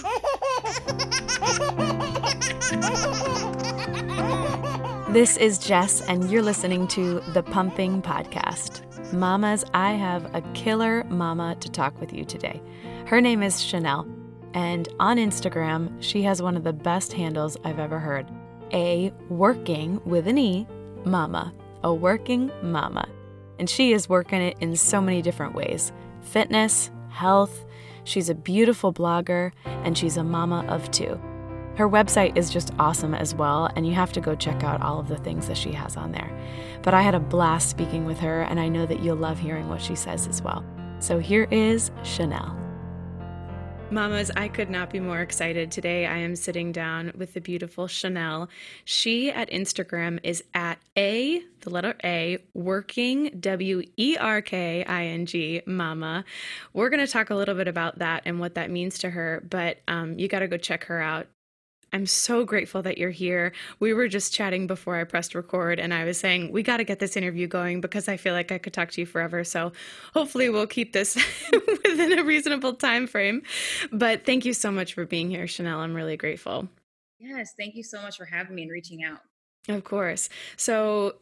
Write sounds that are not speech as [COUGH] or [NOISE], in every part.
[LAUGHS] This is Jess, and you're listening to the Pumping Podcast. Mamas, I have a killer mama to talk with you today. Her name is Chanel, and on Instagram, she has one of the best handles I've ever heard a working with an E mama, a working mama. And she is working it in so many different ways fitness, health. She's a beautiful blogger, and she's a mama of two. Her website is just awesome as well, and you have to go check out all of the things that she has on there. But I had a blast speaking with her, and I know that you'll love hearing what she says as well. So here is Chanel. Mamas, I could not be more excited. Today I am sitting down with the beautiful Chanel. She at Instagram is at A, the letter A, working, W E R K I N G, mama. We're going to talk a little bit about that and what that means to her, but um, you got to go check her out. I'm so grateful that you're here. We were just chatting before I pressed record, and I was saying, we got to get this interview going because I feel like I could talk to you forever. So hopefully, we'll keep this [LAUGHS] within a reasonable time frame. But thank you so much for being here, Chanel. I'm really grateful. Yes, thank you so much for having me and reaching out. Of course. So,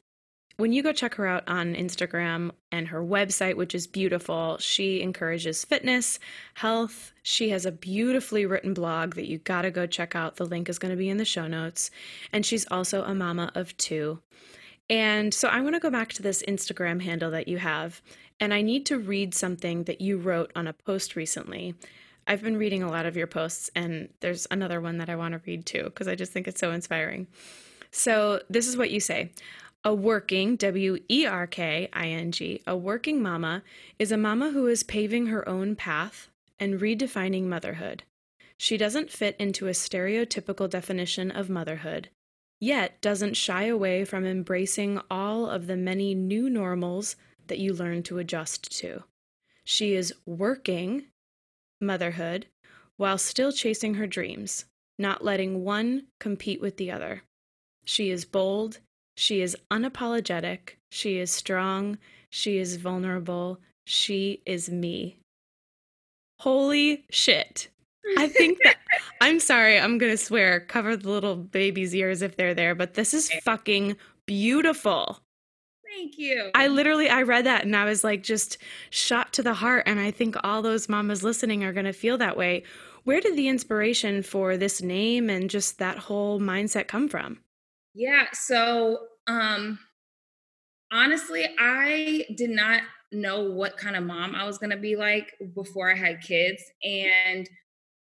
when you go check her out on Instagram and her website, which is beautiful, she encourages fitness, health. She has a beautifully written blog that you got to go check out. The link is to be in the show notes. And she's also a mama of two. And so I want to go back to this Instagram handle that you have. And I need to read something that you wrote on a post recently. I've been reading a lot of your posts, and there's another one that I want to read too, because I just think it's so inspiring. So, this is what you say a working, W E R K I N G, a working mama is a mama who is paving her own path and redefining motherhood. She doesn't fit into a stereotypical definition of motherhood, yet doesn't shy away from embracing all of the many new normals that you learn to adjust to. She is working motherhood while still chasing her dreams, not letting one compete with the other. She is bold she is unapologetic. She is strong. She is vulnerable. She is me. Holy shit. I think that [LAUGHS] I'm sorry, I'm going to swear, cover the little baby's ears if they're there, but this is fucking beautiful. Thank you. I literally I read that and I was like just shot to the heart and I think all those mamas listening are going to feel that way. Where did the inspiration for this name and just that whole mindset come from? Yeah. So, um, honestly, I did not know what kind of mom I was going to be like before I had kids. And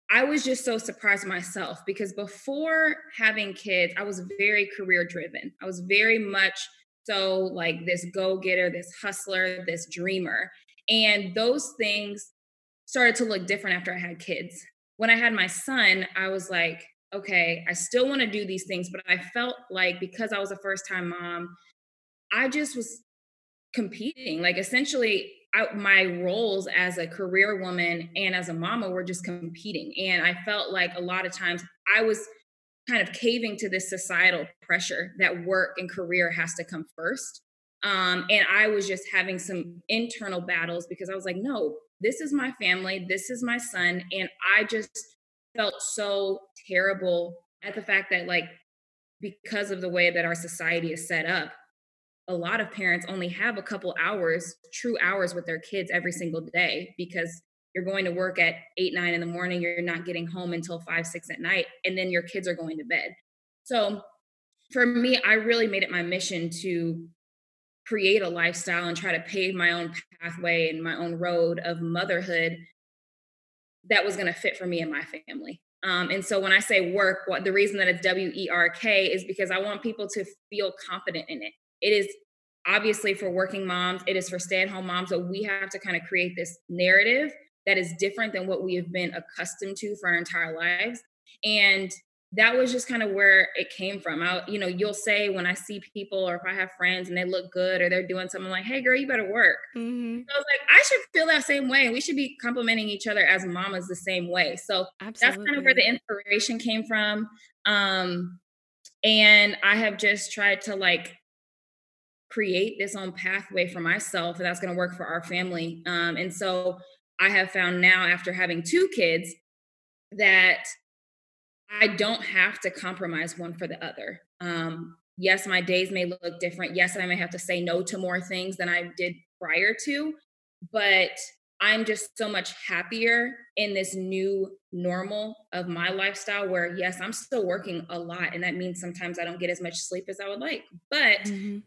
I was just so surprised myself because before having kids, I was very career driven. I was very much so like this go getter, this hustler, this dreamer. And those things started to look different after I had kids. When I had my son, I was like, okay, I still want to do these things, but I felt like because I was a first time mom, I just was competing. Like essentially, I, my roles as a career woman and as a mama were just competing. And I felt like a lot of times I was kind of caving to this societal pressure that work and career has to come first. Um, and I was just having some internal battles because I was like, no, this is my family, this is my son. And I just felt so terrible at the fact that like because of the way that our society is set up a lot of parents only have a couple hours true hours with their kids every single day because you're going to work at eight nine in the morning you're not getting home until five six at night and then your kids are going to bed. So for me i really made it my mission to create a lifestyle and try to pave my own pathway and my own road of motherhood that was going to fit for me and my family. Um, and so when I say work, what the reason that it's W E R K is because I want people to feel confident in it. It is obviously for working moms, it is for stay at home moms. So we have to kind of create this narrative that is different than what we have been accustomed to for our entire lives. And that was just kind of where it came from. I, you know, you'll say when I see people or if I have friends and they look good or they're doing something like, "Hey, girl, you better work." Mm-hmm. So I was like, I should feel that same way. We should be complimenting each other as mamas the same way. So Absolutely. that's kind of where the inspiration came from. Um, and I have just tried to like create this own pathway for myself that's going to work for our family. Um, and so I have found now after having two kids that I don't have to compromise one for the other. Um, yes, my days may look different. Yes, I may have to say no to more things than I did prior to, but I'm just so much happier in this new normal of my lifestyle where, yes, I'm still working a lot. And that means sometimes I don't get as much sleep as I would like, but mm-hmm.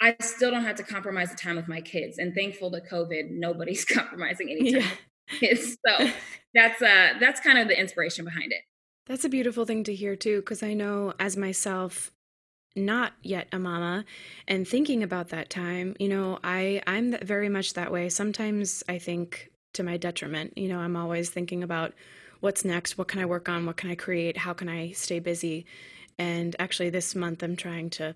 I still don't have to compromise the time with my kids. And thankful to COVID, [LAUGHS] nobody's [LAUGHS] compromising any time. Yeah. so [LAUGHS] that's uh that's kind of the inspiration behind it. That's a beautiful thing to hear too, because I know as myself, not yet a mama and thinking about that time you know i i'm very much that way. Sometimes i think to my detriment you know i'm always thinking about what's next what can i work on what can i create how can i stay busy? And actually this month i'm trying to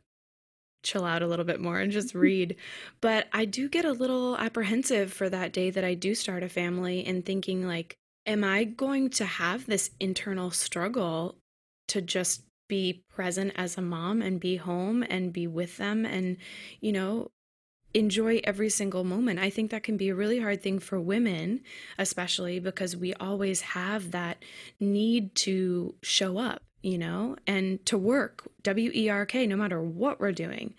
chill out a little bit more and just [LAUGHS] read. But i do get a little apprehensive for that day that i do start a family and thinking like am i going to have this internal struggle to just be present as a mom and be home and be with them and, you know, enjoy every single moment. I think that can be a really hard thing for women, especially because we always have that need to show up, you know, and to work, W E R K, no matter what we're doing.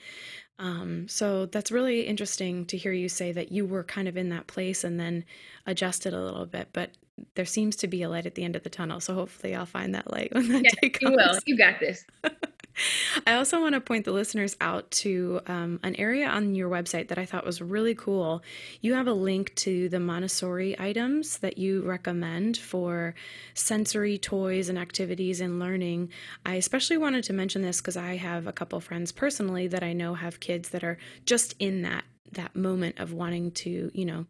Um, so that's really interesting to hear you say that you were kind of in that place and then adjusted a little bit. But there seems to be a light at the end of the tunnel. So hopefully I'll find that light when that yes, day comes. You will. You got this. [LAUGHS] I also want to point the listeners out to um, an area on your website that I thought was really cool. You have a link to the Montessori items that you recommend for sensory toys and activities and learning. I especially wanted to mention this because I have a couple friends personally that I know have kids that are just in that that moment of wanting to, you know,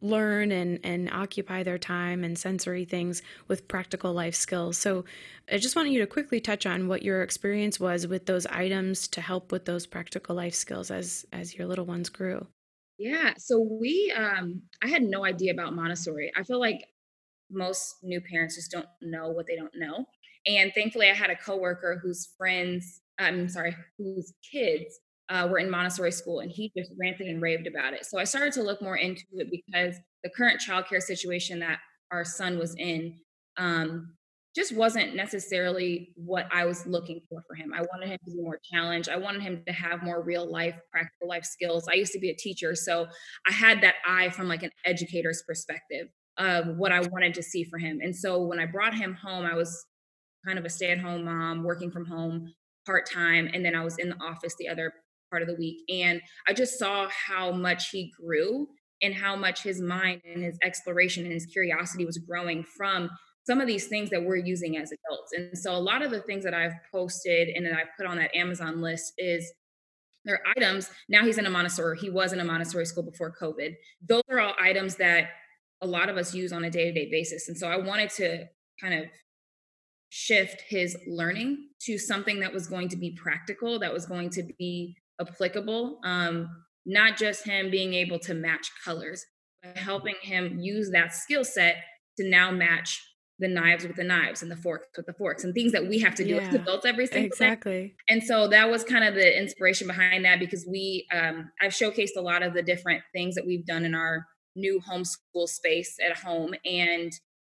learn and and occupy their time and sensory things with practical life skills. So I just want you to quickly touch on what your experience was with those items to help with those practical life skills as as your little ones grew. Yeah, so we um I had no idea about Montessori. I feel like most new parents just don't know what they don't know. And thankfully I had a coworker whose friends I'm sorry, whose kids uh, were in Montessori school, and he just ranted and raved about it. So I started to look more into it because the current childcare situation that our son was in um, just wasn't necessarily what I was looking for for him. I wanted him to be more challenged. I wanted him to have more real life, practical life skills. I used to be a teacher, so I had that eye from like an educator's perspective of what I wanted to see for him. And so when I brought him home, I was kind of a stay-at-home mom, working from home part time, and then I was in the office the other part of the week. And I just saw how much he grew and how much his mind and his exploration and his curiosity was growing from some of these things that we're using as adults. And so a lot of the things that I've posted and that I've put on that Amazon list is there are items. Now he's in a Montessori. He was in a Montessori school before COVID. Those are all items that a lot of us use on a day-to-day basis. And so I wanted to kind of shift his learning to something that was going to be practical, that was going to be applicable. Um, not just him being able to match colors, but helping him use that skill set to now match the knives with the knives and the forks with the forks and things that we have to do yeah, as adults every single exactly. Day. And so that was kind of the inspiration behind that because we um, I've showcased a lot of the different things that we've done in our new homeschool space at home and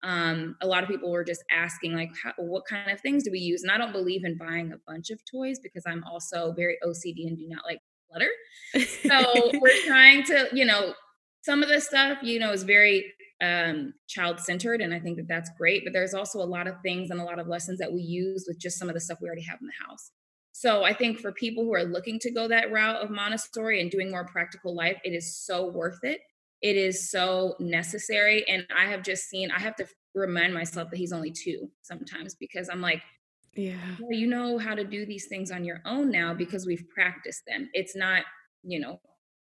um, a lot of people were just asking like how, what kind of things do we use? And i don't believe in buying a bunch of toys because i'm also very ocd and do not like clutter. So [LAUGHS] we're trying to you know some of this stuff you know is very um, child centered and i think that that's great but there's also a lot of things and a lot of lessons that we use with just some of the stuff we already have in the house. So i think for people who are looking to go that route of montessori and doing more practical life it is so worth it it is so necessary. And I have just seen, I have to remind myself that he's only two sometimes because I'm like, yeah, well, you know how to do these things on your own now because we've practiced them. It's not, you know,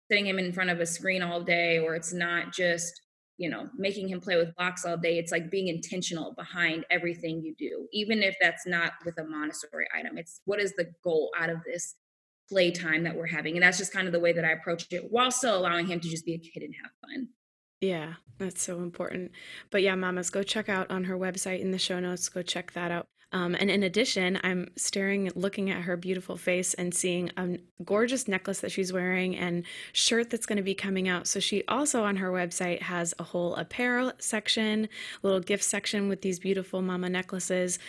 sitting him in front of a screen all day, or it's not just, you know, making him play with blocks all day. It's like being intentional behind everything you do, even if that's not with a Montessori item. It's what is the goal out of this playtime that we're having. And that's just kind of the way that I approach it while still allowing him to just be a kid and have fun. Yeah, that's so important. But yeah, mamas, go check out on her website in the show notes. Go check that out. Um, and in addition, I'm staring, looking at her beautiful face and seeing a gorgeous necklace that she's wearing and shirt that's going to be coming out. So she also on her website has a whole apparel section, little gift section with these beautiful mama necklaces.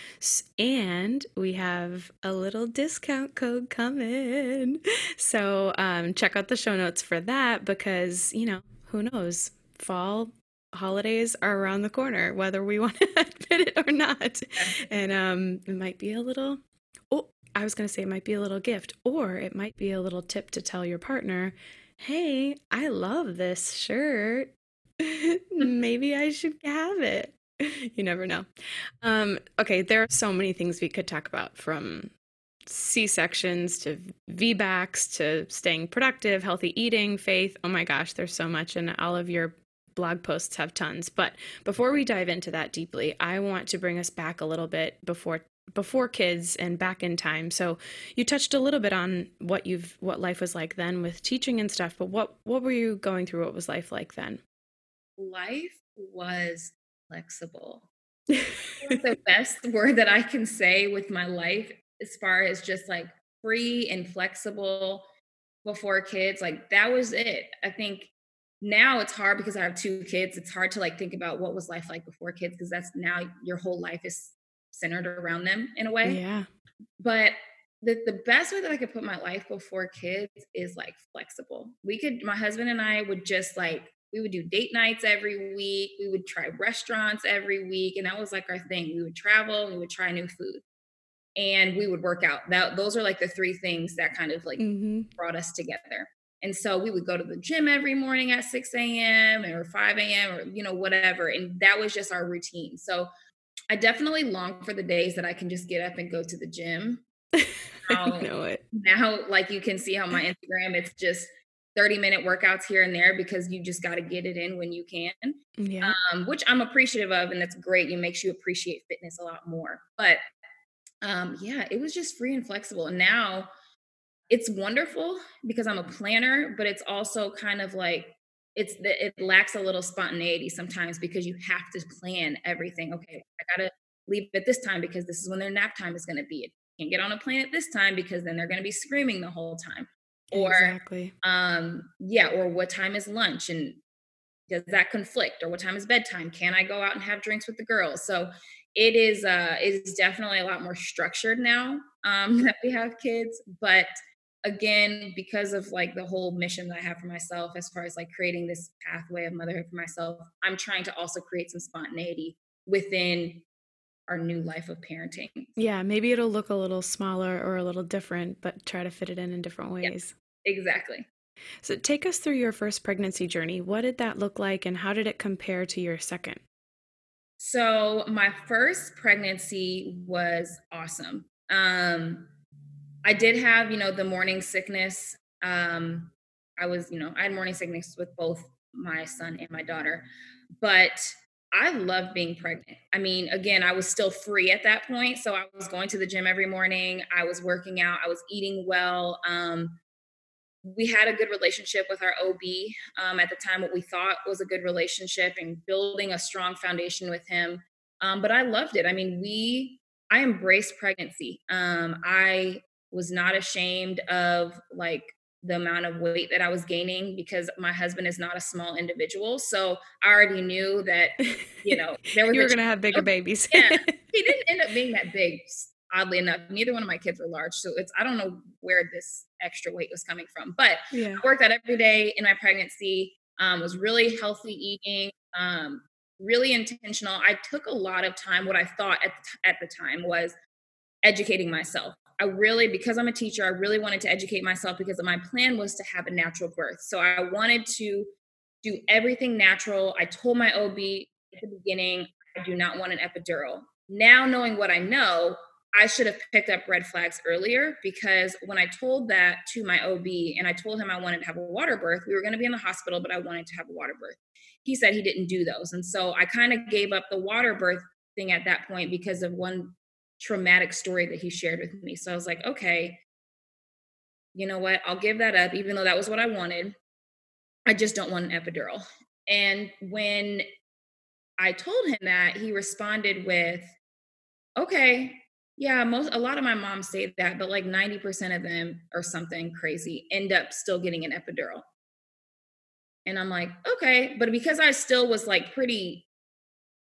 And we have a little discount code coming. [LAUGHS] So um, check out the show notes for that because, you know, who knows? Fall holidays are around the corner, whether we want to [LAUGHS] admit it or not. And um, it might be a little, oh, I was going to say it might be a little gift, or it might be a little tip to tell your partner, hey, I love this shirt. [LAUGHS] Maybe I should have it. [LAUGHS] You never know. Um, okay, there are so many things we could talk about from C sections to VBACs to staying productive, healthy eating, faith. Oh my gosh, there's so much, and all of your blog posts have tons. But before we dive into that deeply, I want to bring us back a little bit before before kids and back in time. So you touched a little bit on what you've what life was like then with teaching and stuff, but what what were you going through? What was life like then? Life was flexible. [LAUGHS] the best word that I can say with my life as far as just like free and flexible before kids, like that was it. I think now it's hard because I have two kids. It's hard to like think about what was life like before kids because that's now your whole life is centered around them in a way. Yeah. But the, the best way that I could put my life before kids is like flexible. We could, my husband and I would just like, we would do date nights every week. We would try restaurants every week. And that was like our thing. We would travel, we would try new food and we would work out. That those are like the three things that kind of like mm-hmm. brought us together. And so we would go to the gym every morning at 6 a.m. or 5 a.m. or, you know, whatever. And that was just our routine. So I definitely long for the days that I can just get up and go to the gym. [LAUGHS] Now, I know it. Now, like you can see on my [LAUGHS] Instagram, it's just 30 minute workouts here and there because you just got to get it in when you can. Yeah. Um, which I'm appreciative of. And that's great. It makes you appreciate fitness a lot more. But um, yeah, it was just free and flexible. And now, it's wonderful because I'm a planner, but it's also kind of like it's it lacks a little spontaneity sometimes because you have to plan everything. Okay, I gotta leave at this time because this is when their nap time is gonna be. can't get on a plane at this time because then they're gonna be screaming the whole time. Or exactly. um, yeah, or what time is lunch and does that conflict? Or what time is bedtime? Can I go out and have drinks with the girls? So it is uh it is definitely a lot more structured now um [LAUGHS] that we have kids, but again because of like the whole mission that i have for myself as far as like creating this pathway of motherhood for myself i'm trying to also create some spontaneity within our new life of parenting. Yeah maybe it'll look a little smaller or a little different but try to fit it in in different ways. yep, exactly. So take us through your first pregnancy journey. What did that look like and how did it compare to your second? So my first pregnancy was awesome. Um I did have, you know, the morning sickness. Um, I was, you know, I had morning sickness with both my son and my daughter, but I love being pregnant. I mean, again, I was still free at that point. So I was going to the gym every morning. I was working out. I was eating well. Um, we had a good relationship with our OB um, at the time, what we thought was a good relationship and building a strong foundation with him. Um, but I loved it. I mean, we, I embraced pregnancy. Um, I was not ashamed of like the amount of weight that I was gaining because my husband is not a small individual. So I already knew that, you know, [LAUGHS] there was you were going to have bigger babies. yeah. [LAUGHS] He didn't end up being that big, oddly enough. Neither one of my kids were large. So it's, I don't know where this extra weight was coming from, but yeah. I worked out every day in my pregnancy, um, was really healthy eating, um, really intentional. I took a lot of time. What I thought at the, at the time was educating myself I really, because I'm a teacher, I really wanted to educate myself because my plan was to have a natural birth. So I wanted to do everything natural. I told my OB at the beginning, I do not want an epidural. Now, knowing what I know, I should have picked up red flags earlier because when I told that to my OB and I told him I wanted to have a water birth, we were going to be in the hospital, but I wanted to have a water birth. He said he didn't do those. And so I kind of gave up the water birth thing at that point because of one traumatic story that he shared with me. So I was like, okay, you know what? I'll give that up, even though that was what I wanted. I just don't want an epidural. And when I told him that, he responded with, okay, Yeah, most a lot of my moms say that, but like 90% of them or something crazy end up still getting an epidural. And I'm like, okay, but because I still was like pretty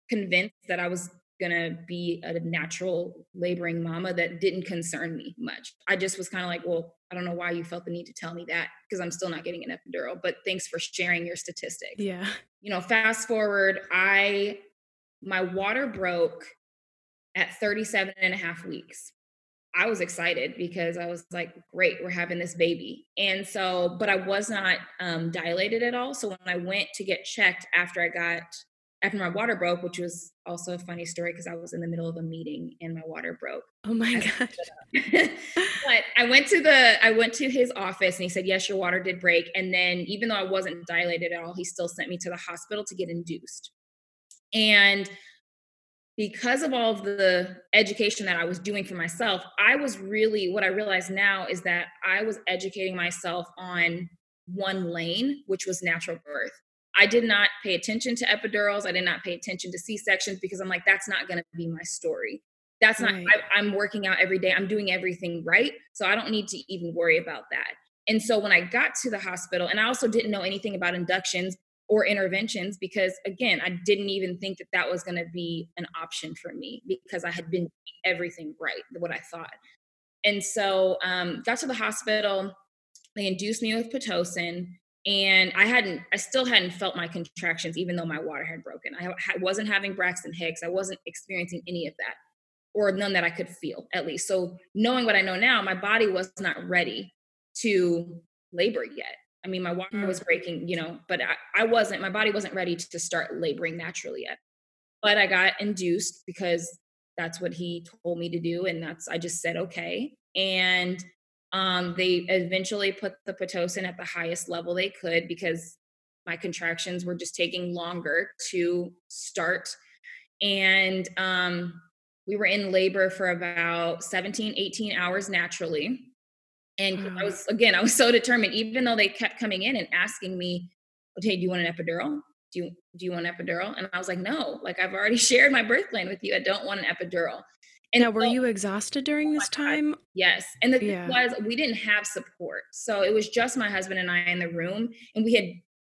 convinced that I was gonna be a natural laboring mama that didn't concern me much. I just was kind of like, well, I don't know why you felt the need to tell me that because I'm still not getting an epidural, but thanks for sharing your statistics. Yeah. You know, fast forward, I my water broke at 37 and a half weeks. I was excited because I was like, great, we're having this baby. And so, but I was not um, dilated at all. So when I went to get checked after I got after my water broke, which was also a funny story because I was in the middle of a meeting and my water broke. Oh my gosh. [LAUGHS] but I went to the I went to his office and he said, Yes, your water did break. And then even though I wasn't dilated at all, he still sent me to the hospital to get induced. And because of all of the education that I was doing for myself, I was really what I realize now is that I was educating myself on one lane, which was natural birth. I did not pay attention to epidurals. I did not pay attention to C sections because I'm like, that's not going to be my story. That's not, right. I, I'm working out every day. I'm doing everything right. So I don't need to even worry about that. And so when I got to the hospital, and I also didn't know anything about inductions or interventions because, again, I didn't even think that that was going to be an option for me because I had been everything right, what I thought. And so um, got to the hospital. They induced me with Pitocin and I hadn't, I still hadn't felt my contractions, even though my water had broken. I wasn't having Braxton Hicks. I wasn't experiencing any of that, or none that I could feel, at least. So, knowing what I know now, my body was not ready to labor yet. I mean, my water was mm. breaking, you know, but I, I wasn't, my body wasn't ready to start laboring naturally yet. But I got induced because that's what he told me to do. And that's, I just said, okay. And um, they eventually put the Pitocin at the highest level they could because my contractions were just taking longer to start. And um, we were in labor for about 17, 18 hours naturally. And mm. I was, again, I was so determined, even though they kept coming in and asking me, okay, do you want an epidural? Do you, do you want an epidural? And I was like, no, like I've already [LAUGHS] shared my birth plan with you. I don't want an epidural. And now, were so, you exhausted during this time? Yes. And the yeah. thing was, we didn't have support. So it was just my husband and I in the room. And we had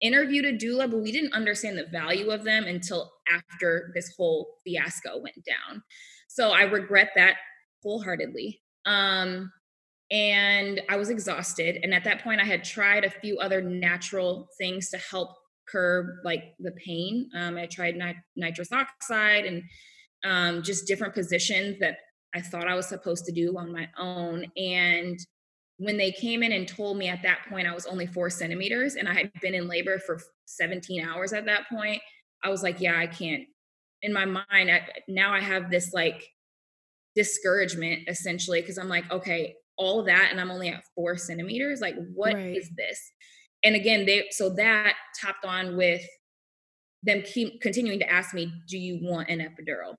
interviewed a doula, but we didn't understand the value of them until after this whole fiasco went down. So I regret that wholeheartedly. Um, and I was exhausted. And at that point, I had tried a few other natural things to help curb like the pain. Um, I tried nit- nitrous oxide and um, just different positions that I thought I was supposed to do on my own. And when they came in and told me at that point I was only four centimeters and I had been in labor for 17 hours at that point, I was like, yeah, I can't. In my mind, I, now I have this like discouragement essentially because I'm like, okay, all that and I'm only at four centimeters. Like, what right. is this? And again, they so that topped on with them keep continuing to ask me, do you want an epidural?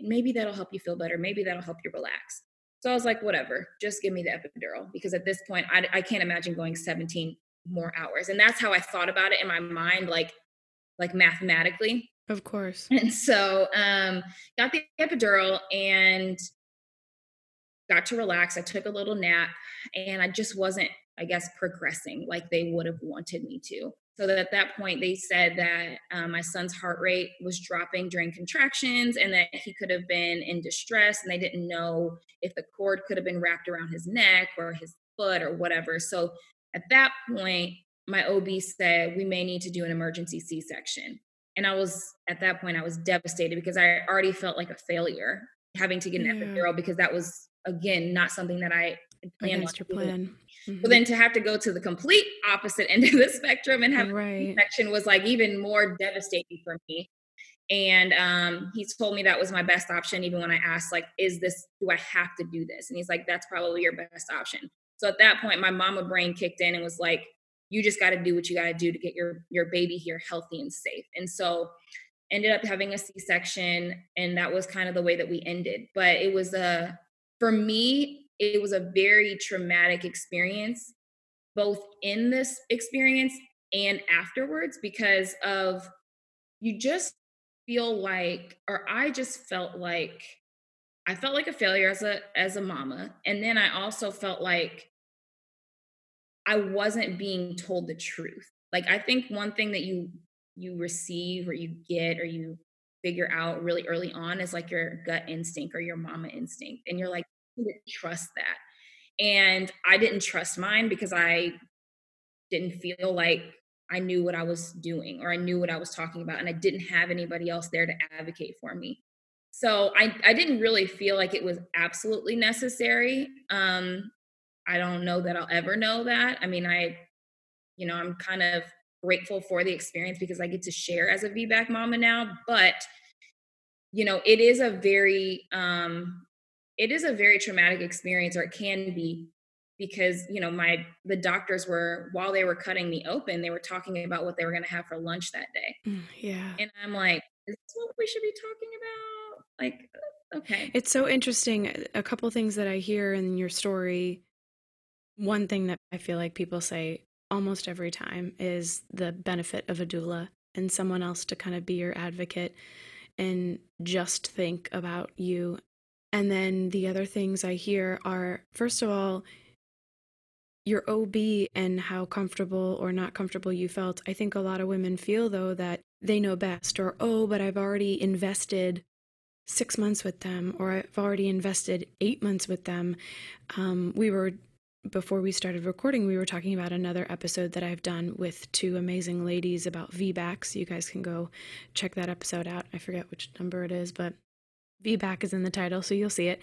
Maybe that'll help you feel better. Maybe that'll help you relax. So I was like, whatever, just give me the epidural because at this point, I, I can't imagine going 17 more hours. And that's how I thought about it in my mind, like, like mathematically. Of course. [LAUGHS] And so, um, got the epidural and got to relax. I took a little nap and I just wasn't, I guess, progressing like they would have wanted me to. So that at that point, they said that um, my son's heart rate was dropping during contractions and that he could have been in distress. And they didn't know if the cord could have been wrapped around his neck or his foot or whatever. So at that point, my OB said, we may need to do an emergency C section. And I was, at that point, I was devastated because I already felt like a failure having to get an epidural because that was, again, not something that I planned Against your plan. Mm-hmm. But then to have to go to the complete opposite end of the [LAUGHS] spectrum and have right. section was like even more devastating for me. And um, he told me that was my best option, even when I asked, like, is this, do I have to do this? And he's like, that's probably your best option. So at that point, my mama brain kicked in and was like, you just got to do what you got to do to get your your baby here healthy and safe. And so ended up having a C-section and that was kind of the way that we ended. But it was a for me, it was a very traumatic experience, both in this experience and afterwards, because of you just feel like, or I just felt like I felt like a failure as a as a mama. And then I also felt like I wasn't being told the truth. Like I think one thing that you you receive or you get or you figure out really early on is like your gut instinct or your mama instinct. And you're like, trust that. And I didn't trust mine because I didn't feel like I knew what I was doing or I knew what I was talking about and I didn't have anybody else there to advocate for me. So I, I didn't really feel like it was absolutely necessary. Um, I don't know that I'll ever know that. I mean, I, you know, I'm kind of grateful for the experience because I get to share as a VBAC mama now, but you know, it is a very um it is a very traumatic experience or it can be because you know my the doctors were while they were cutting me open they were talking about what they were going to have for lunch that day. Mm, yeah. And i'm like is this what we should be talking about? Like uh, okay. It's so interesting a couple things that i hear in your story. One thing that i feel like people say almost every time is the benefit of a doula and someone else to kind of be your advocate and just think about you and then the other things I hear are first of all, your OB and how comfortable or not comfortable you felt. I think a lot of women feel though that they know best, or oh, but I've already invested six months with them, or I've already invested eight months with them. Um, we were before we started recording, we were talking about another episode that I've done with two amazing ladies about VBACs. You guys can go check that episode out. I forget which number it is, but VBAC is in the title, so you'll see it.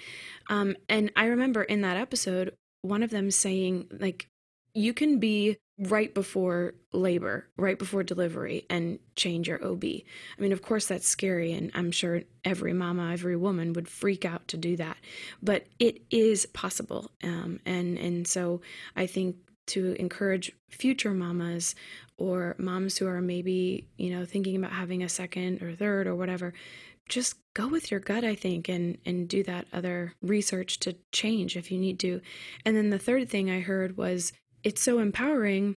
Um, and I remember in that episode, one of them saying, like, you can be right before labor, right before delivery, and change your OB. I mean, of course, that's scary, and I'm sure every mama, every woman would freak out to do that. But it is possible, um, and and so I think to encourage future mamas or moms who are maybe you know thinking about having a second or third or whatever just go with your gut i think and and do that other research to change if you need to and then the third thing i heard was it's so empowering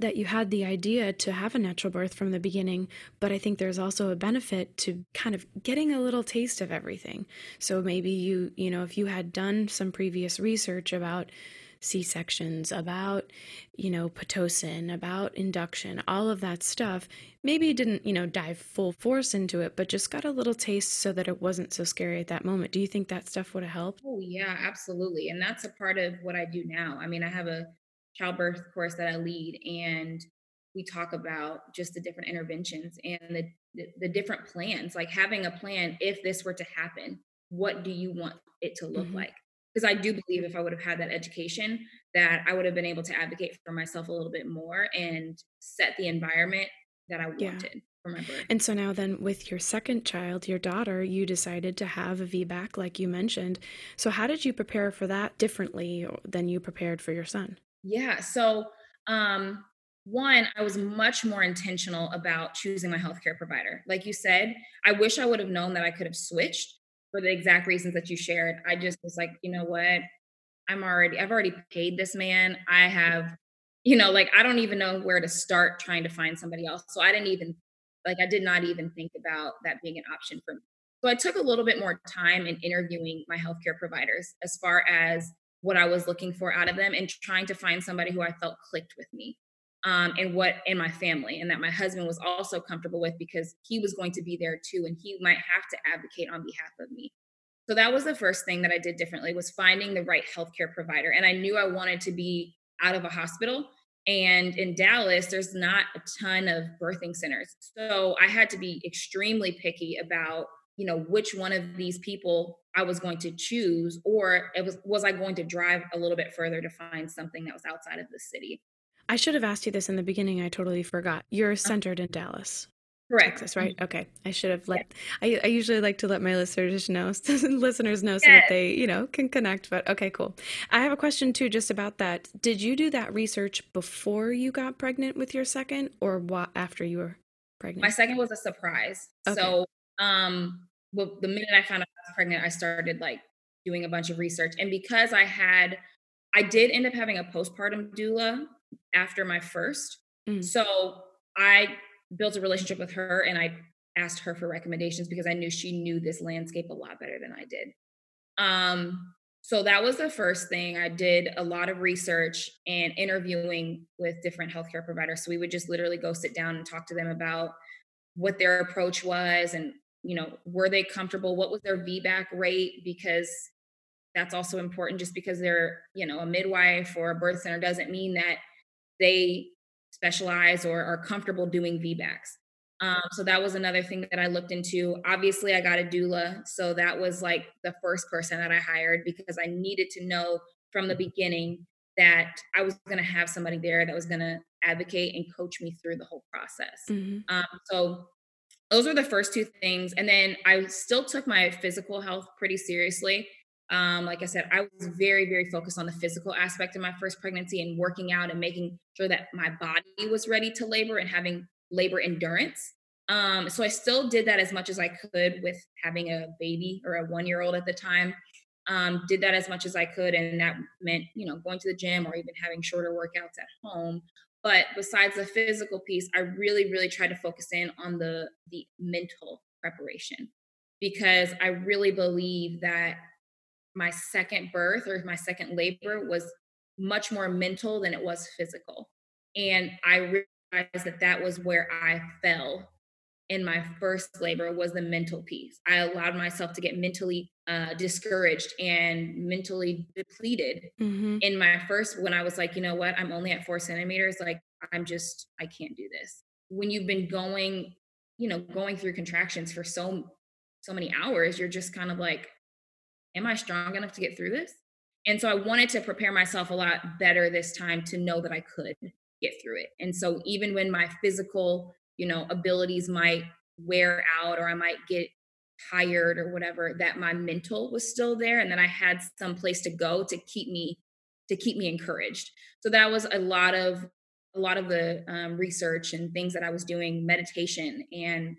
that you had the idea to have a natural birth from the beginning, but I think there's also a benefit to kind of getting a little taste of everything. So maybe you, you know, if you had done some previous research about C sections, about, you know, Pitocin, about induction, all of that stuff. Maybe didn't, you know, dive full force into it, but just got a little taste so that it wasn't so scary at that moment. Do you think that stuff would have helped? Oh, yeah, absolutely. And that's a part of what I do now. I mean, I have a childbirth course that I lead, and we talk about just the different interventions and the, the, the different plans, like having a plan if this were to happen, what do you want it to look mm-hmm. like? Because I do believe if I would have had that education, that I would have been able to advocate for myself a little bit more and set the environment that I wanted yeah. for my birth. And so now, then, with your second child, your daughter, you decided to have a VBAC, like you mentioned. So, how did you prepare for that differently than you prepared for your son? Yeah. So, um, one, I was much more intentional about choosing my healthcare provider. Like you said, I wish I would have known that I could have switched for the exact reasons that you shared. I just was like, you know what? I'm already, I've already paid this man. I have, you know, like I don't even know where to start trying to find somebody else. So I didn't even, like, I did not even think about that being an option for me. So I took a little bit more time in interviewing my healthcare providers as far as what I was looking for out of them and trying to find somebody who I felt clicked with me um, and what in my family and that my husband was also comfortable with because he was going to be there too and he might have to advocate on behalf of me. So that was the first thing that i did differently was finding the right healthcare provider and i knew i wanted to be out of a hospital and in dallas there's not a ton of birthing centers. So i had to be extremely picky about you know which one of these people i was going to choose or it was was i going to drive a little bit further to find something that was outside of the city I should have asked you this in the beginning. I totally forgot. You're uh-huh. centered in Dallas. Correct. Texas, right? Mm-hmm. Okay. I should have let I, I usually like to let my listeners know [LAUGHS] listeners know so yes. that they, you know, can connect. But okay, cool. I have a question too just about that. Did you do that research before you got pregnant with your second or what after you were pregnant? My second was a surprise. Okay. So um well, the minute I found out I was pregnant, I started like doing a bunch of research. And because I had I did end up having a postpartum doula after my first. Mm. So I built a relationship with her and I asked her for recommendations because I knew she knew this landscape a lot better than I did. Um, so that was the first thing. I did a lot of research and interviewing with different healthcare providers. So we would just literally go sit down and talk to them about what their approach was and you know were they comfortable what was their vbac rate because that's also important just because they're you know a midwife or a birth center doesn't mean that they specialize or are comfortable doing vbacs um, so that was another thing that i looked into. Obviously i got a doula so that was like the first person that i hired because i needed to know from the beginning that i was going to have somebody there that was going to advocate and coach me through the whole process. Mm-hmm. um, so those were the first two things and then i still took my physical health pretty seriously um, like I said, I was very, very focused on the physical aspect of my first pregnancy and working out and making sure that my body was ready to labor and having labor endurance. Um, so I still did that as much as I could with having a baby or a one year old at the time. Um, did that as much as I could. And that meant, you know, going to the gym or even having shorter workouts at home. But besides the physical piece, I really, really tried to focus in on the the mental preparation because I really believe that my second birth or my second labor was much more mental than it was physical. And I realized that that was where I fell in my first labor was the mental piece. I allowed myself to get mentally uh, discouraged and mentally depleted mm-hmm. in my first when I was like, you know what, I'm only at four centimeters. Like, I'm just, I can't do this. When you've been going, you know, going through contractions for so, so many hours, you're just kind of like, am I strong enough to get through this? And so I wanted to prepare myself a lot better this time to know that I could get through it. And so even when my physical, you know, abilities might wear out or I might get tired or whatever, that my mental was still there and that I had some place to go to keep me to keep me encouraged. So that was a lot of a lot of the um, research and things that I was doing, meditation and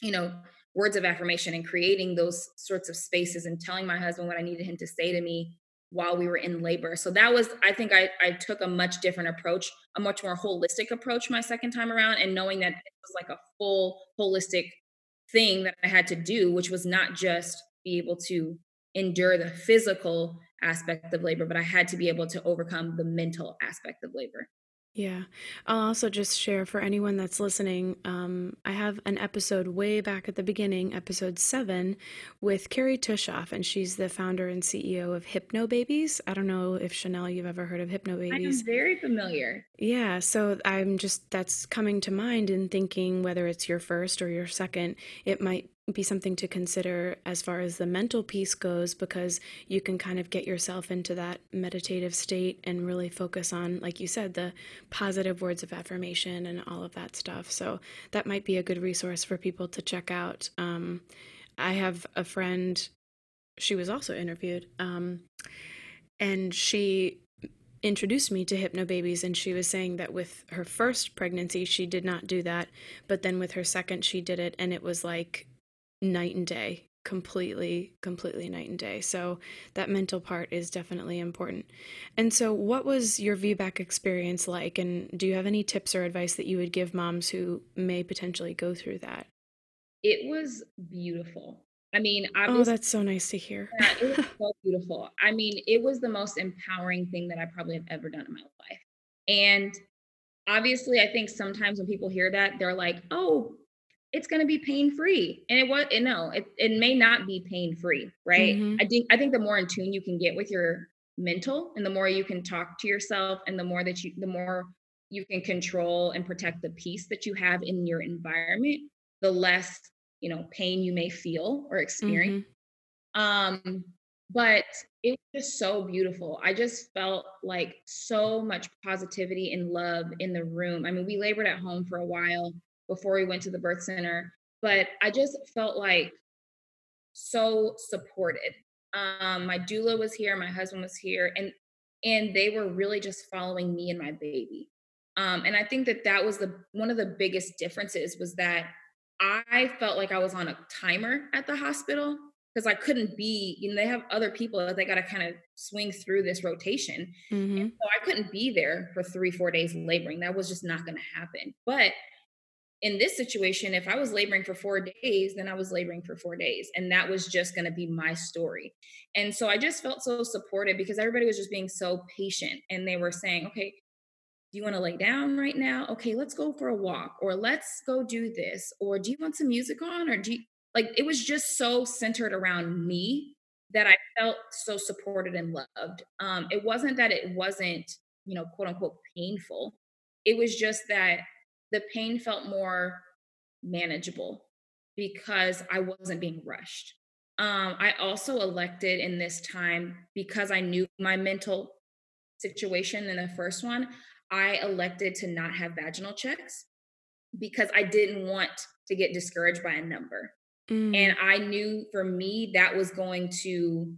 you know words of affirmation and creating those sorts of spaces and telling my husband what I needed him to say to me while we were in labor. So that was, I think I, I took a much different approach, a much more holistic approach my second time around, and knowing that it was like a full holistic thing that I had to do, which was not just be able to endure the physical aspect of labor, but I had to be able to overcome the mental aspect of labor. Yeah. I'll also just share for anyone that's listening. Um, I have an episode way back at the beginning, episode seven, with Kerry Tuschhoff, and she's the founder and CEO of Hypnobabies. I don't know if Chanel, you've ever heard of Hypnobabies. I'm very familiar. Yeah. So I'm just, that's coming to mind in thinking whether it's your first or your second, it might be something to consider as far as the mental piece goes because you can kind of get yourself into that meditative state and really focus on like you said the positive words of affirmation and all of that stuff. So that might be a good resource for people to check out. Um, i have a friend she was also interviewed um, and she introduced me to hypnobabies and she was saying that with her first pregnancy she did not do that but then with her second she did it and it was like night and day completely completely night and day. So that mental part is definitely important. And so what was your vbac experience like? And do you have any tips or advice that you would give moms who may potentially go through that? It was beautiful. I mean oh that's so nice to hear. Yeah, it was [LAUGHS] so beautiful. I mean it was the most empowering thing that i probably have ever done in my life. And obviously i think sometimes when people hear that they're like oh it's going to be pain free and it was it, no it, it may not be pain free right? Mm-hmm. i think i think the more in tune you can get with your mental and the more you can talk to yourself and the more that you the more you can control and protect the peace that you have in your environment the less you know pain you may feel or experience. Mm-hmm. um but it was just so beautiful. I just felt like so much positivity and love in the room. I mean we labored at home for a while before we went to the birth center. But I just felt like so supported. Um, my doula was here, my husband was here, and and they were really just following me and my baby. Um, and I think that that was the one of the biggest differences was that I felt like I was on a timer at the hospital because I couldn't be, you know, they have other people that they got to kind of swing through this rotation. Mm-hmm. And so I couldn't be there for three, four days laboring. That was just not going to happen. But in this situation, if I was laboring for four days, then I was laboring for four days. And that was just going to be my story. And so I just felt so supported because everybody was just being so patient and they were saying, okay, do you want to lay down right now? Okay, let's go for a walk or let's go do this. Or do you want some music on? Or do you like it was just so centered around me that I felt so supported and loved. Um, it wasn't that it wasn't, you know, quote unquote painful. It was just that the pain felt more manageable because I wasn't being rushed. Um, I also elected in this time because I knew my mental situation in the first one, I elected to not have vaginal checks because I didn't want to get discouraged by a number. Mm. And I knew for me that was going to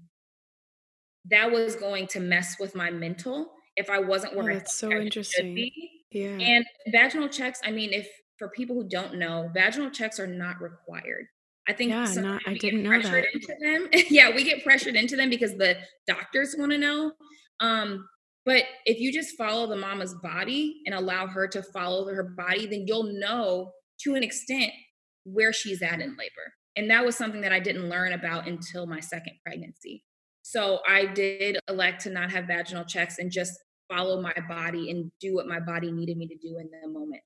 that was going to mess with my mental if I wasn't where oh, that's so interesting. Yeah. And vaginal checks, I mean, if for people who don't know, vaginal checks are not required. I think yeah, not, I didn't know that. Into them. [LAUGHS] yeah, we get pressured into them because the doctors want to know. Um, but if you just follow the mama's body and allow her to follow her body, then you'll know to an extent where she's at in labor. And that was something that I didn't learn about until my second pregnancy. So I did elect to not have vaginal checks and just follow my body and do what my body needed me to do in the moment.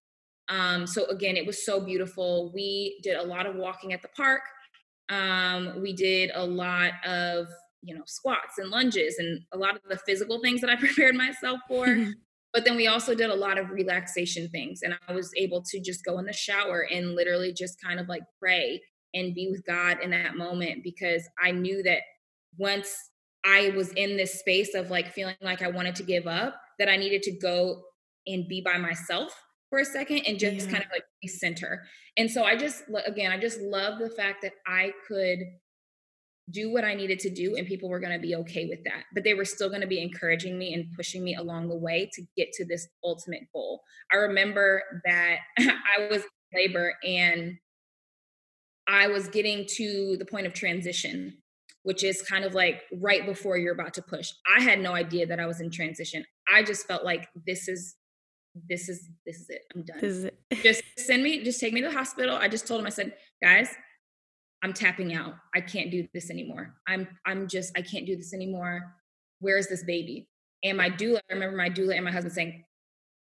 Um, so again, it was so beautiful. We did a lot of walking at the park. Um, we did a lot of you know squats and lunges and a lot of the physical things that I [LAUGHS] prepared myself for. [LAUGHS] but then we also did a lot of relaxation things, and I was able to just go in the shower and literally just kind of like pray and be with God in that moment because I knew that once I was in this space of like feeling like I wanted to give up, that I needed to go and be by myself for a second and just yeah. kind of like center. And so I just, again, I just love the fact that I could do what I needed to do and people were going to be okay with that. But they were still going to be encouraging me and pushing me along the way to get to this ultimate goal. I remember that [CLEARS THROAT] I was in labor and I was getting to the point of transition, which is kind of like right before you're about to push. I had no idea that I was in transition. I just felt like this is this is this is it. I'm done. It. [LAUGHS] just send me, just take me to the hospital. I just told him, I said, guys, I'm tapping out. I can't do this anymore. I'm I'm just I can't do this anymore. Where is this baby? And my doula, I remember my doula and my husband saying,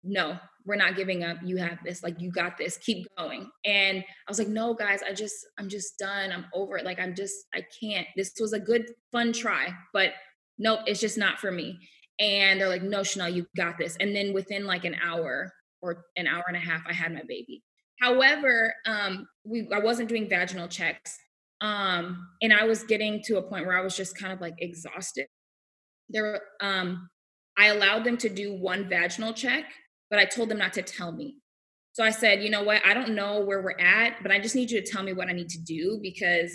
No, we're not giving up. You have this. Like you got this. Keep going. And I was like, No, guys, I just I'm just done. I'm over it. Like I'm just I can't. This was a good fun try, but nope, it's just not for me. And they're like, No, Chanel, you got this. And then within like an hour or an hour and a half, I had my baby. However, um, we I wasn't doing vaginal checks. Um, and I was getting to a point where I was just kind of like exhausted. There um I allowed them to do one vaginal check, but I told them not to tell me. So I said, you know what, I don't know where we're at, but I just need you to tell me what I need to do because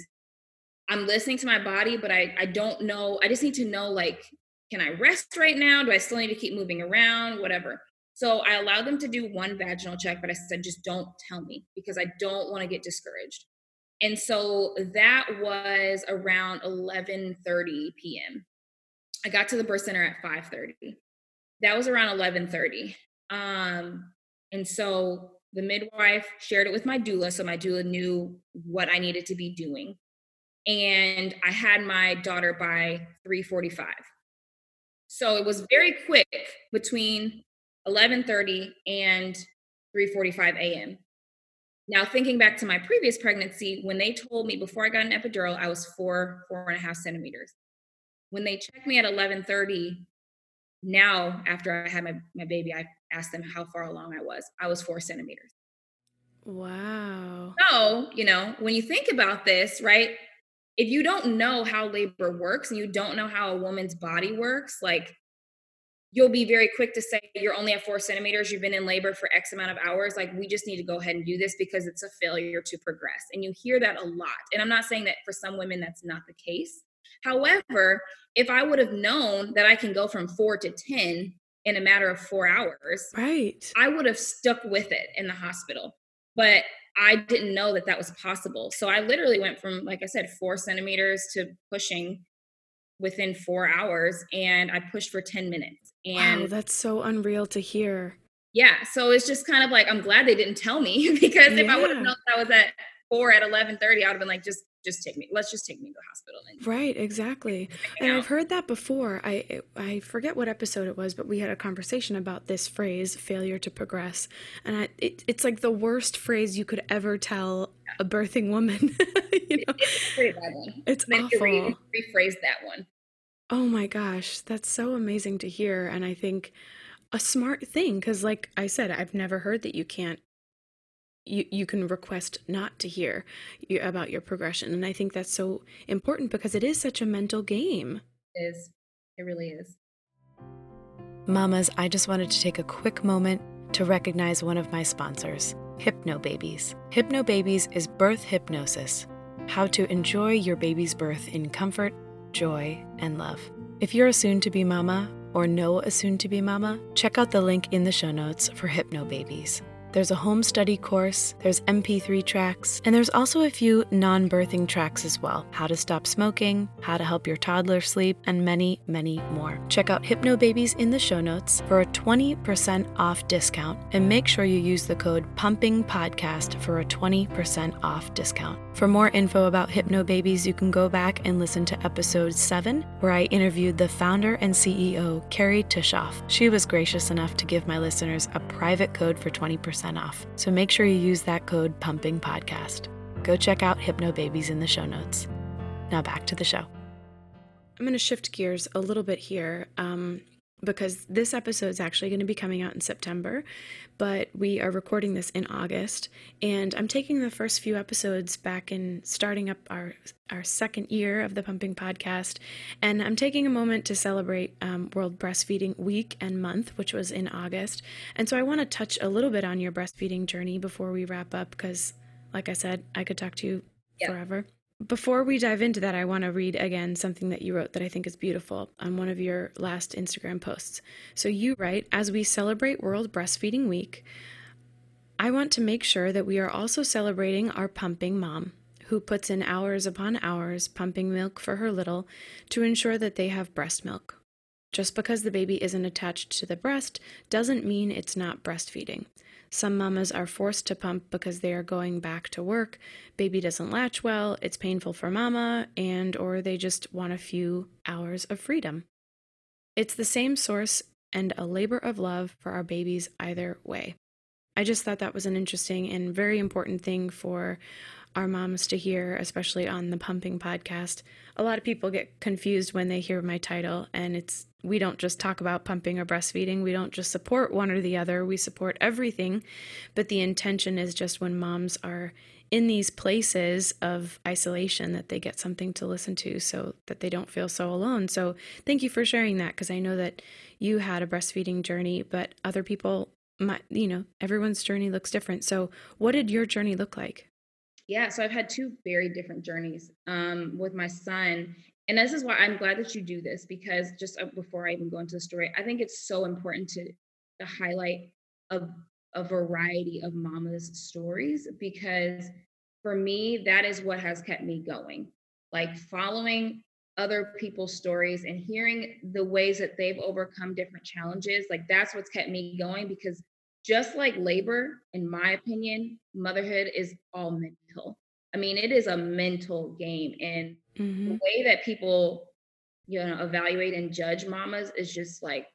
I'm listening to my body, but I, I don't know. I just need to know like, can I rest right now? Do I still need to keep moving around? Whatever. So I allowed them to do one vaginal check, but I said, just don't tell me because I don't want to get discouraged. And so that was around 11:30 p.m. I got to the birth center at 5:30. That was around 11:30. Um, and so the midwife shared it with my doula, so my doula knew what I needed to be doing. And I had my daughter by 3:45. So it was very quick between 11:30 and 3:45 a.m. Now, thinking back to my previous pregnancy, when they told me before I got an epidural, I was four, four and a half centimeters. When they checked me at 11:30, now after I had my, my baby, I asked them how far along I was. I was four centimeters. Wow. So, you know, when you think about this, right? If you don't know how labor works and you don't know how a woman's body works, like you'll be very quick to say you're only at four centimeters you've been in labor for x amount of hours like we just need to go ahead and do this because it's a failure to progress and you hear that a lot and i'm not saying that for some women that's not the case however if i would have known that i can go from four to ten in a matter of four hours right i would have stuck with it in the hospital but i didn't know that that was possible so i literally went from like i said four centimeters to pushing within four hours and I pushed for 10 minutes. And wow, that's so unreal to hear. yeah, so it's just kind of like I'm glad they didn't tell me [LAUGHS] because if. I would have known that I was at four at eleven thirty, I would have been like, just just take me. Let's just take me to the hospital. And right, exactly. And I've heard that before. I I forget what episode it was, but we had a conversation about this phrase, "failure to progress," and I, it, it's like the worst phrase you could ever tell a birthing woman. [LAUGHS] you know? It's pretty bad one. It's awful. Re- rephrase that one. Oh my gosh, that's so amazing to hear, and I think a smart thing because, like I said, I've never heard that you can't you, you can request not to hear you, about your progression. And I think that's so important because it is such a mental game. It is. It really is. Mamas, I just wanted to take a quick moment to recognize one of my sponsors, Hypnobabies. Hypno Babies is birth hypnosis, how to enjoy your baby's birth in comfort, joy, and love. If you're a soon to be mama or know a soon to be mama, check out the link in the show notes for Hypnobabies. There's a home study course, there's MP3 tracks, and there's also a few non birthing tracks as well how to stop smoking, how to help your toddler sleep, and many, many more. Check out Hypnobabies in the show notes for a 20% off discount, and make sure you use the code PUMPINGPODCAST for a 20% off discount. For more info about Hypnobabies, you can go back and listen to episode 7, where I interviewed the founder and CEO, Kerry Tuschhoff. She was gracious enough to give my listeners a private code for 20% off. So make sure you use that code Pumping Podcast. Go check out Hypnobabies in the show notes. Now back to the show. I'm going to shift gears a little bit here. Um, because this episode is actually going to be coming out in September, but we are recording this in August. And I'm taking the first few episodes back in starting up our our second year of the Pumping Podcast, and I'm taking a moment to celebrate um, World Breastfeeding Week and Month, which was in August. And so I want to touch a little bit on your breastfeeding journey before we wrap up, because, like I said, I could talk to you forever. Before we dive into that, I want to read again something that you wrote that I think is beautiful on one of your last Instagram posts. So you write, as we celebrate World Breastfeeding Week, I want to make sure that we are also celebrating our pumping mom, who puts in hours upon hours pumping milk for her little to ensure that they have breast milk. Just because the baby isn't attached to the breast doesn't mean it's not breastfeeding. Some mamas are forced to pump because they are going back to work. Baby doesn't latch well, it's painful for mama, and or they just want a few hours of freedom. It's the same source and a labor of love for our babies either way. I just thought that was an interesting and very important thing for our moms to hear, especially on the Pumping podcast. A lot of people get confused when they hear my title, and it's we don't just talk about pumping or breastfeeding. We don't just support one or the other. We support everything. But the intention is just when moms are in these places of isolation that they get something to listen to so that they don't feel so alone. So thank you for sharing that because I know that you had a breastfeeding journey, but other people my you know everyone's journey looks different so what did your journey look like yeah, so I've had two very different journeys um, with my son. And this is why I'm glad that you do this because just uh, before I even go into the story, I think it's so important to, to highlight a, a variety of mama's stories because for me, that is what has kept me going. Like following other people's stories and hearing the ways that they've overcome different challenges, like that's what's kept me going because just like labor, in my opinion, motherhood is all mental. I mean, it is a mental game. And mm-hmm. the way that people, you know, evaluate and judge mamas is just like,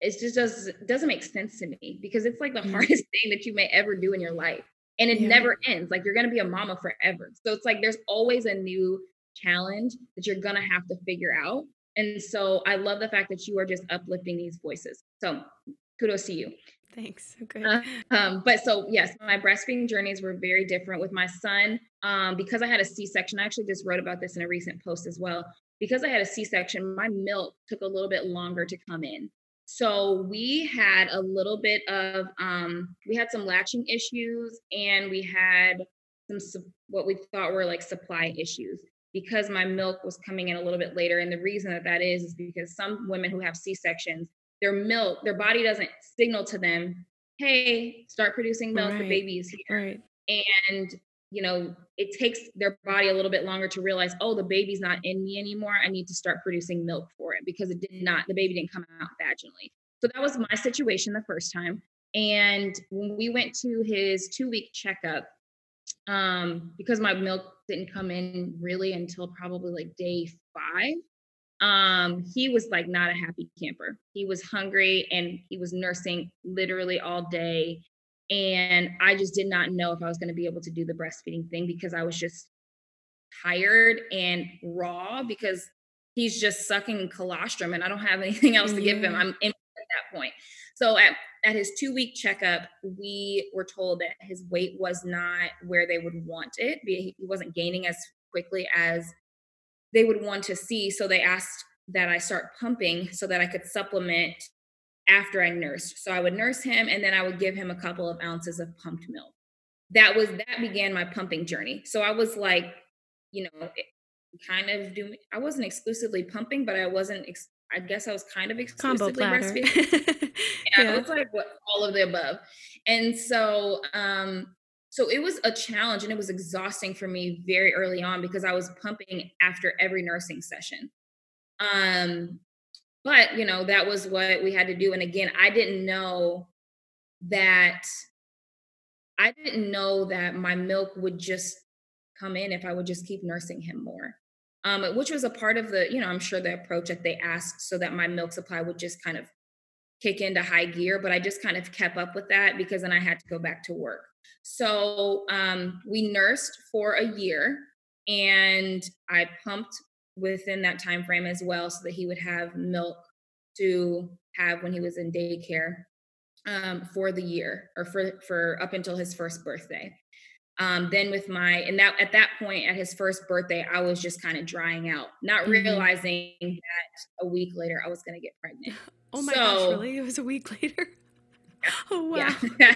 it just does, doesn't make sense to me because it's like the [LAUGHS] mm-hmm. hardest thing that you may ever do in your life. And it yeah. never ends. Like you're going to be a mama forever. So it's like there's always a new challenge that you're going to have to figure out. And so I love the fact that you are just uplifting these voices. So kudos to you. Thanks. Okay. Uh, um, but so yes, my breastfeeding journeys were very different with my son um, because I had a C-section. I actually just wrote about this in a recent post as well. Because I had a C-section, my milk took a little bit longer to come in. So we had a little bit of um, we had some latching issues and we had some what we thought were like supply issues because my milk was coming in a little bit later. And the reason that that is is because some women who have C-sections their milk, their body doesn't signal to them, hey, start producing milk, right. the is here. Right. And you know, it takes their body a little bit longer to realize, oh, the baby's not in me anymore. I need to start producing milk for it because it did not, the baby didn't come out vaginally. So that was my situation the first time. And when we went to his two week checkup, um, because my milk didn't come in really until probably like day five, um, he was like not a happy camper. He was hungry and he was nursing literally all day. And I just did not know if I was going to be able to do the breastfeeding thing because I was just tired and raw because he's just sucking colostrum and I don't have [LAUGHS] anything else to give him. I'm in at that point. So at, at his two week checkup, we were told that his weight was not where they would want it. He wasn't gaining as quickly as they would want to see. So they asked that I start pumping so that I could supplement after I nursed. So I would nurse him and then I would give him a couple of ounces of pumped milk. That was that began my pumping journey. So I was like, you know, kind of doing I wasn't exclusively pumping, but I wasn't ex- I guess I was kind of exclusively breastfeeding. [LAUGHS] yeah, yeah, it was like what, all of the above. And so um so it was a challenge and it was exhausting for me very early on because I was pumping after every nursing session. Um but you know that was what we had to do and again I didn't know that I didn't know that my milk would just come in if I would just keep nursing him more um, which was a part of the, you know, I'm sure the approach that they asked so that my milk supply would just kind of kick into high gear. But I just kind of kept up with that because then I had to go back to work. So um, we nursed for a year and I pumped within that time frame as well so that he would have milk to have when he was in daycare um, for the year or for for up until his first birthday. Um, then with my and that at that point at his first birthday i was just kind of drying out not mm-hmm. realizing that a week later i was going to get pregnant. [LAUGHS] Oh my so, gosh really? It was a week [LAUGHS] later? Oh wow. [LAUGHS] Yeah.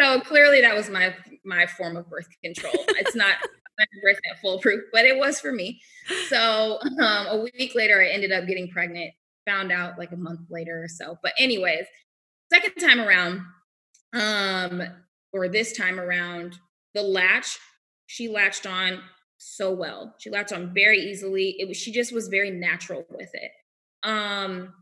So clearly that was my my form of birth control. It's not [LAUGHS] birth that foolproof but it was for me. So um, a week later i ended up getting pregnant found out like a month later or so. But anyways second time around um or this time around the latch she latched on so well. She latched on very easily. It was she just was very natural with it. Um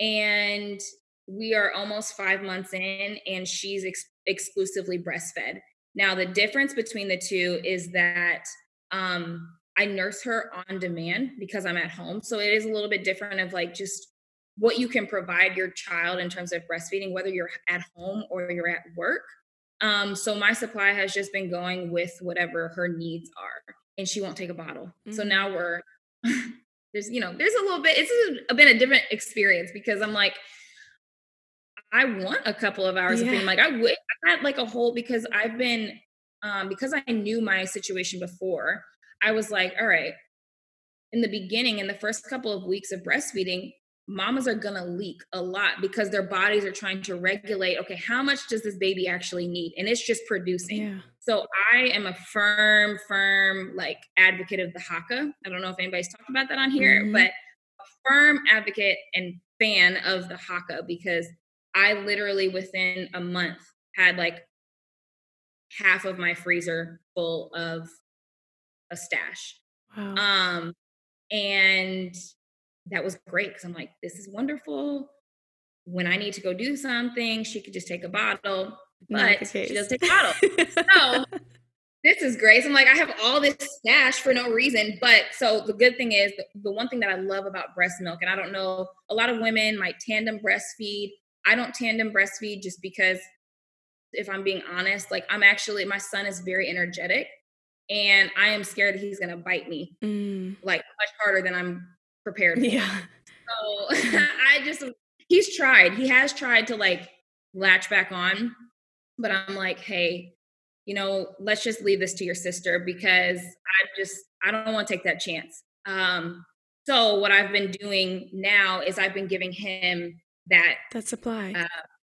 and we are almost five months in and she's exclusively breastfed now the difference between the two is that um i nurse her on demand because i'm at home so it is a little bit different of like just what you can provide your child in terms of breastfeeding whether you're at home or you're at work um, so my supply has just been going with whatever her needs are, and she won't take a bottle. Mm-hmm. So now we're [LAUGHS] there's you know there's a little bit it's a, been a different experience because I'm like I want a couple of hours yeah. of being like I would I had like a whole because I've been um because I knew my situation before I was like all right in the beginning in the first couple of weeks of breastfeeding mamas are to leak a lot because their bodies are trying to regulate okay how much does this baby actually need and it's just producing yeah. so i am a firm firm like advocate of the Haakaa. i don't know if anybody's talked about that on here mm-hmm. but a firm advocate and fan of the Haakaa because i literally within a month had like half of my freezer full of a stash wow. um and that was great because I'm like, this is wonderful. When I need to go do something, she could just take a bottle, but she doesn't take a bottle. so [LAUGHS] this is great. So I'm like, I have all this stash for no reason. But so the good thing is, the, the one thing that I love about breast milk, and I don't know, a lot of women might tandem breastfeed. I don't tandem breastfeed just because, if I'm being honest, like I'm actually, my son is very energetic and I am scared that he's going to bite me mm. like much harder than I'm prepared for. Yeah. So [LAUGHS] [LAUGHS] I just he's tried. He has tried to like latch back on, but I'm like, hey, you know, let's just leave this to your sister because I just I don't want to take that chance. Um so what I've been doing now is I've been giving him that that supply. Uh,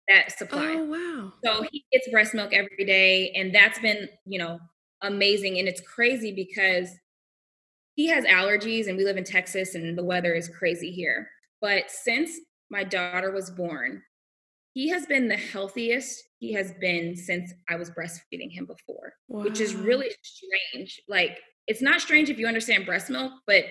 that supply. Oh wow. So he gets breast milk every day and that's been, you know, amazing and it's crazy because he has allergies and we live in Texas and the weather is crazy here. But since my daughter was born, he has been the healthiest he has been since I was breastfeeding him before, wow. which is really strange. Like, it's not strange if you understand breast milk, but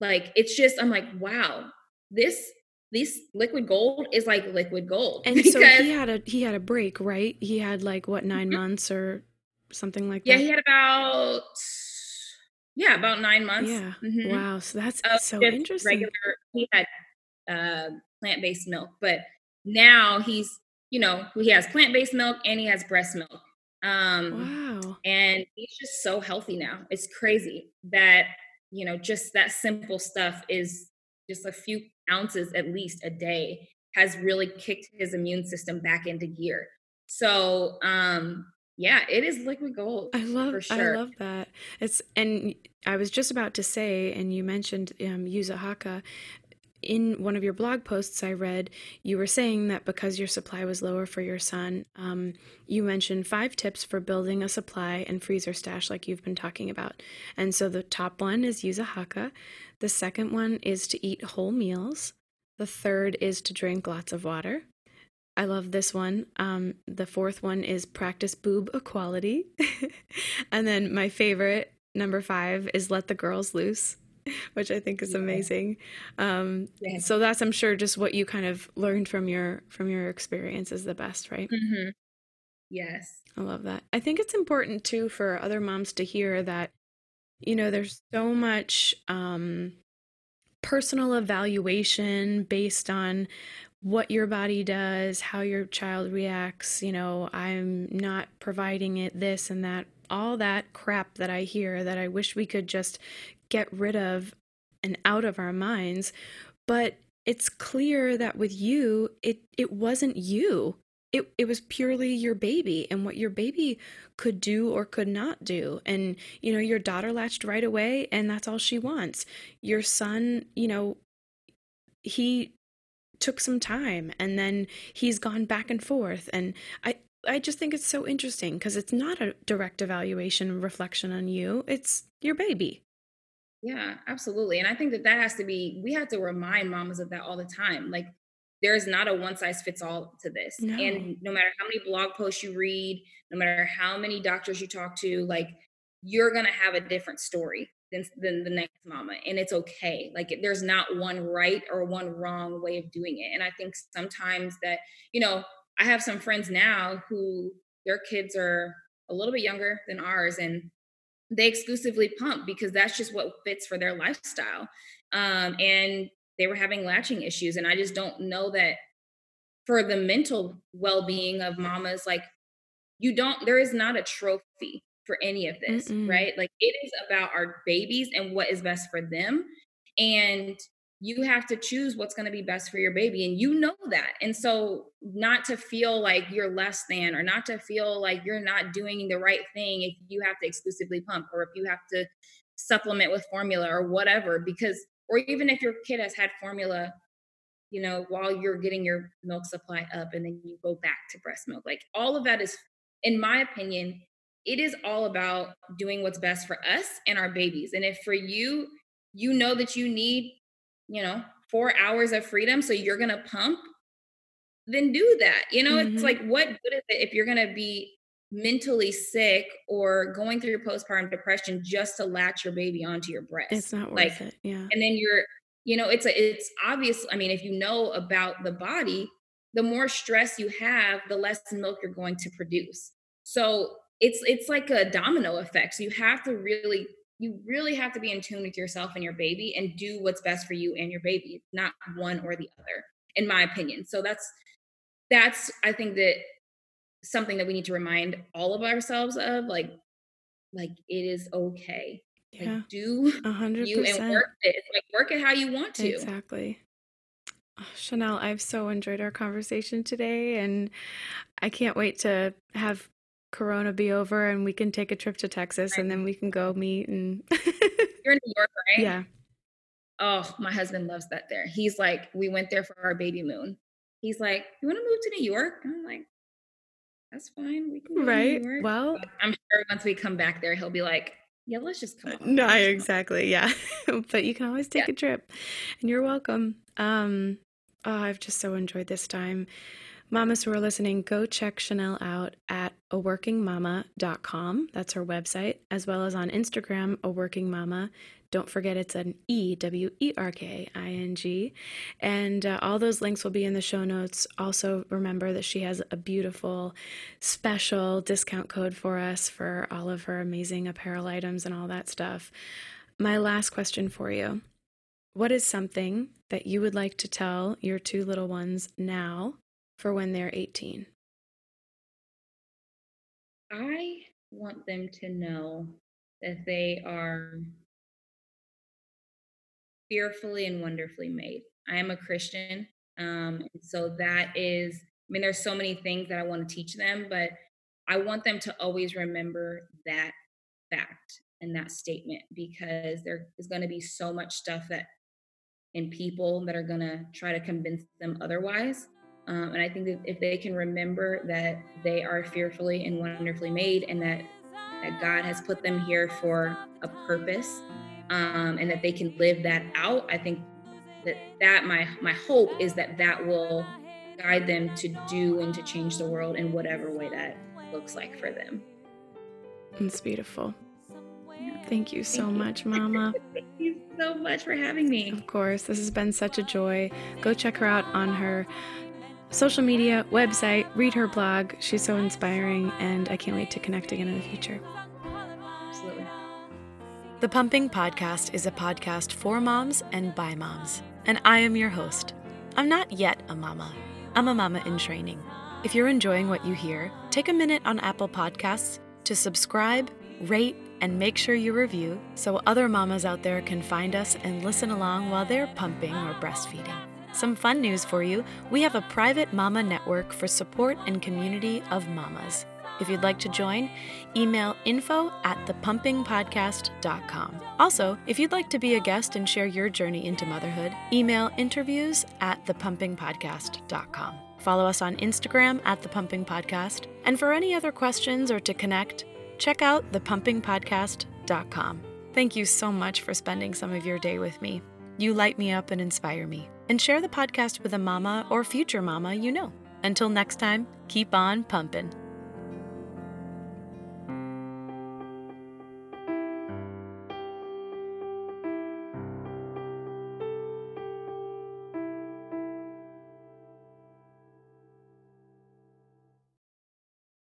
like, it's just, I'm like, wow, this this liquid gold is like liquid gold. And because, so he had a he had a break, right? He had like what 9 mm-hmm. months or something like yeah, that. Yeah, he had about yeah, about nine months. Yeah. Mm-hmm. Wow. So that's uh, so interesting. Regular. He had uh, plant based milk, but now he's you know he has plant based milk and he has breast milk. Um, wow. And he's just so healthy now. It's crazy that you know just that simple stuff is just a few ounces at least a day has really kicked his immune system back into gear. So um yeah, it is liquid gold. I love sure. I love that. It's and I was just about to say, and you mentioned um, Yuza Haakaa. In one of your blog posts, I read you were saying that because your supply was lower for your son, um, you mentioned five tips for building a supply and freezer stash, like you've been talking about. And so the top one is use a Haakaa. The second one is to eat whole meals. The third is to drink lots of water. I love this one. Um, the fourth one is practice boob equality. [LAUGHS] and then my favorite, number five, is let the girls loose, [LAUGHS] which I think is yeah. amazing. Um, yeah. So that's, I'm sure, just what you kind of learned from your from your experience is the best, right? Mm-hmm. Yes, I love that. I think it's important too for other moms to hear that, you know, there's so much um, personal evaluation based on what your body does, how your child reacts, you know, I'm not providing it this and that, all that crap that I hear that I wish we could just get rid of and out of our minds. But it's clear that with you, it it wasn't you. It it was purely your baby and what your baby could do or could not do. And you know, your daughter latched right away and that's all she wants. Your son, you know, he took some time and then he's gone back and forth and i i just think it's so interesting because it's not a direct evaluation reflection on you it's your baby yeah absolutely and i think that that has to be we have to remind mamas of that all the time like there's not a one size fits all to this no. and no matter how many blog posts you read no matter how many doctors you talk to like you're going to have a different story than, than the next mama and it's okay like there's not one right or one wrong way of doing it and i think sometimes that you know i have some friends now who their kids are a little bit younger than ours and they exclusively pump because that's just what fits for their lifestyle um, and they were having latching issues and i just don't know that for the mental well-being of mamas like you don't there is not a trophy for any of this, Mm-mm. right? Like it is about our babies and what is best for them. And you have to choose what's going to be best for your baby. And you know that. And so, not to feel like you're less than or not to feel like you're not doing the right thing if you have to exclusively pump or if you have to supplement with formula or whatever, because, or even if your kid has had formula you know, while you're getting your milk supply up and then you go back to breast milk. Like all of that is, in my opinion, it is all about doing what's best for us and our babies. And if for you, you know that you need, you know, four hours of freedom, so you're going to pump, then do that. You know, mm-hmm. it's like, what good is it if you're going to be mentally sick or going through postpartum depression just to latch your baby onto your breast? It's not worth like, it. Yeah. And then you're, you know, it's a, it's obvious. I mean, if you know about the body, the more stress you have, the less milk you're going to produce. So it's it's like a domino effect. So you have to really you really have to be in tune with yourself and your baby and do what's best for you and your baby, not one or the other, in my opinion. So that's that's I think that something that we need to remind all of ourselves of like like it is okay yeah like, do 100%. you and work it it's like work it how you want to exactly oh, chanel i've so enjoyed our conversation today and i can't wait to have Corona be over and we can take a trip to Texas right. and then we can go meet and [LAUGHS] You're in New York, right? Yeah. Oh, my husband loves that there. He's like, we went there for our baby moon. He's like, You want to move to New York? And I'm like, That's fine. We can right. Well, I'm sure once we come back there, he'll be like, Yeah, let's just come. On. No, exactly. Yeah. [LAUGHS] but you can always take yeah. a trip and you're welcome. Um, oh, I've just so enjoyed this time Mamas who are listening, go check Chanel out at aworkingmama.com. That's her website, as well as on Instagram, a working mama. Don't forget it's an E W E R K I N G. And uh, all those links will be in the show notes. Also, remember that she has a beautiful special discount code for us for all of her amazing apparel items and all that stuff. My last question for you What is something that you would like to tell your two little ones now for when they're 18? I want them to know that they are fearfully and wonderfully made. I am a Christian. Um, so that is, I mean, there's so many things that I want to teach them, but I want them to always remember that fact and that statement because there is going to be so much stuff that in people that are going to try to convince them otherwise. Um, and I think that if they can remember that they are fearfully and wonderfully made and that, that God has put them here for a purpose um, and that they can live that out, I think that that my my hope is that that will guide them to do and to change the world in whatever way that looks like for them. It's beautiful. Thank you so Thank you. much, Mama. [LAUGHS] Thank you so much for having me. Of course, this has been such a joy. Go check her out on her social media, website, read her blog. She's so inspiring, and I can't wait to connect again in the future. Absolutely. The Pumping Podcast is a podcast for moms and by moms, and I am your host. I'm not yet a mama, I'm a mama in training. If you're enjoying what you hear, take a minute on Apple Podcasts to subscribe, rate, and make sure you review so other mamas out there can find us and listen along while they're pumping or breastfeeding. Some fun news for you we have a private mama network for support and community of mamas. If you'd like to join, email info at thepumpingpodcast.com. Also, if you'd like to be a guest and share your journey into motherhood, email interviews at thepumpingpodcast.com. Follow us on Instagram at thepumpingpodcast. And for any other questions or to connect, check out thepumpingpodcast.com. Thank you so much for spending some of your day with me. You light me up and inspire me and share the podcast with a mama or future mama you know. Until next time, keep on pumping.